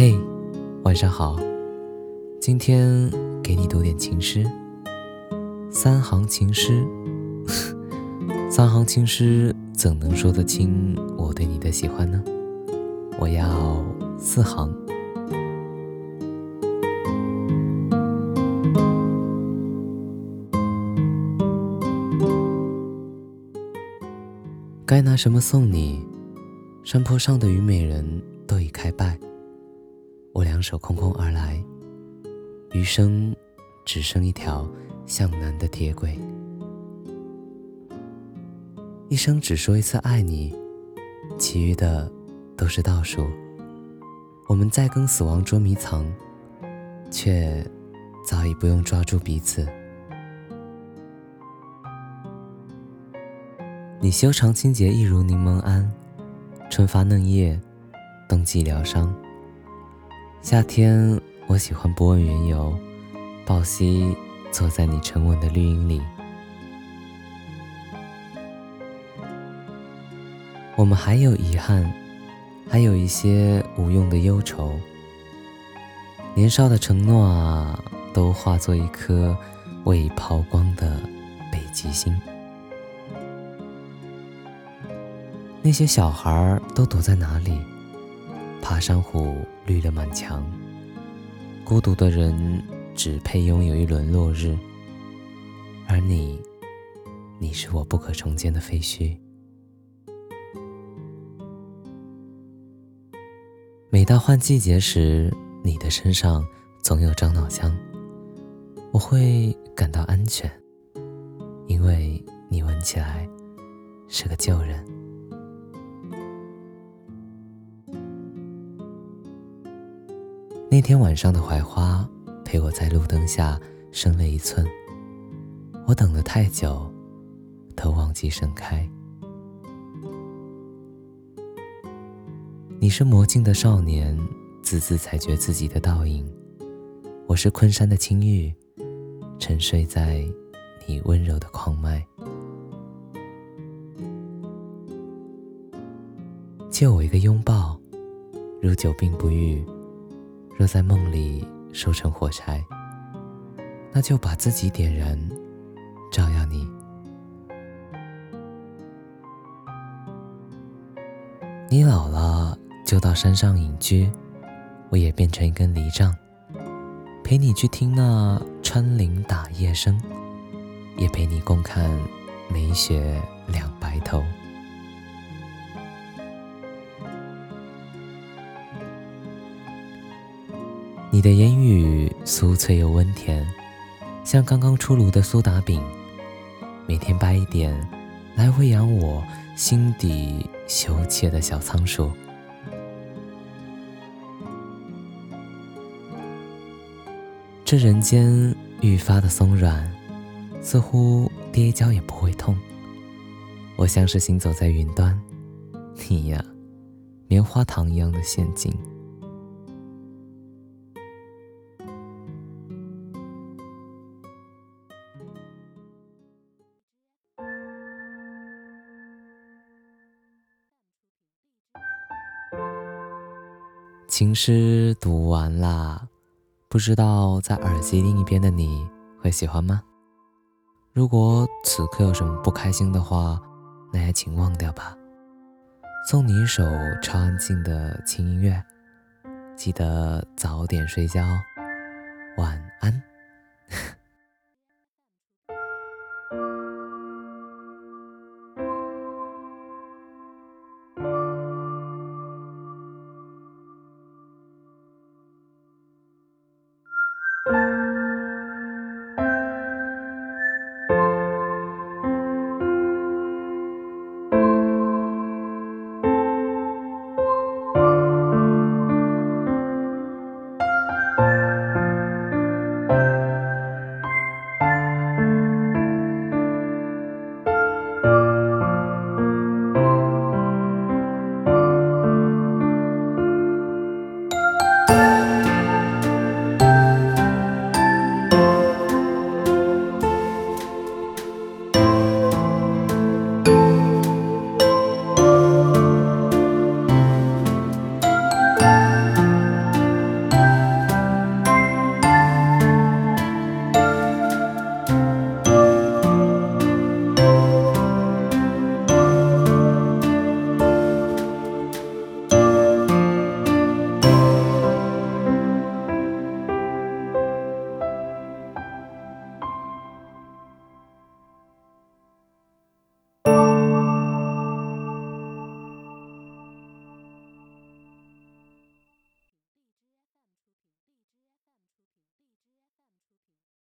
嘿，晚上好，今天给你读点情诗，三行情诗，三行情诗怎能说得清我对你的喜欢呢？我要四行。该拿什么送你？山坡上的虞美人都已开败，我两手空空而来，余生只剩一条向南的铁轨。一生只说一次爱你，其余的都是倒数。我们在跟死亡捉迷藏，却早已不用抓住彼此。你修长清洁，一如柠檬桉；春发嫩叶，冬季疗伤。夏天，我喜欢不问缘由，抱膝坐在你沉稳的绿荫里。我们还有遗憾，还有一些无用的忧愁。年少的承诺啊，都化作一颗未抛光的北极星。那些小孩都躲在哪里？爬山虎绿了满墙。孤独的人只配拥有一轮落日，而你，你是我不可重见的废墟。每到换季节时，你的身上总有樟脑香，我会感到安全，因为你闻起来是个旧人。那天晚上的槐花陪我在路灯下生了一寸，我等了太久，都忘记盛开。你是魔镜的少年，字字裁决自己的倒影；我是昆山的青玉，沉睡在你温柔的眶脉。借我一个拥抱，如久病不愈。若在梦里收成火柴，那就把自己点燃，照耀你。你老了就到山上隐居，我也变成一根藜杖，陪你去听那穿林打叶声，也陪你共看梅雪两白头。你的言语酥脆又温甜，像刚刚出炉的苏打饼。每天掰一点，来喂养我心底羞怯的小仓鼠。这人间愈发的松软，似乎跌跤也不会痛。我像是行走在云端，你呀，棉花糖一样的陷阱。情诗读完啦，不知道在耳机另一边的你会喜欢吗？如果此刻有什么不开心的话，那也请忘掉吧。送你一首超安静的轻音乐，记得早点睡觉，晚安。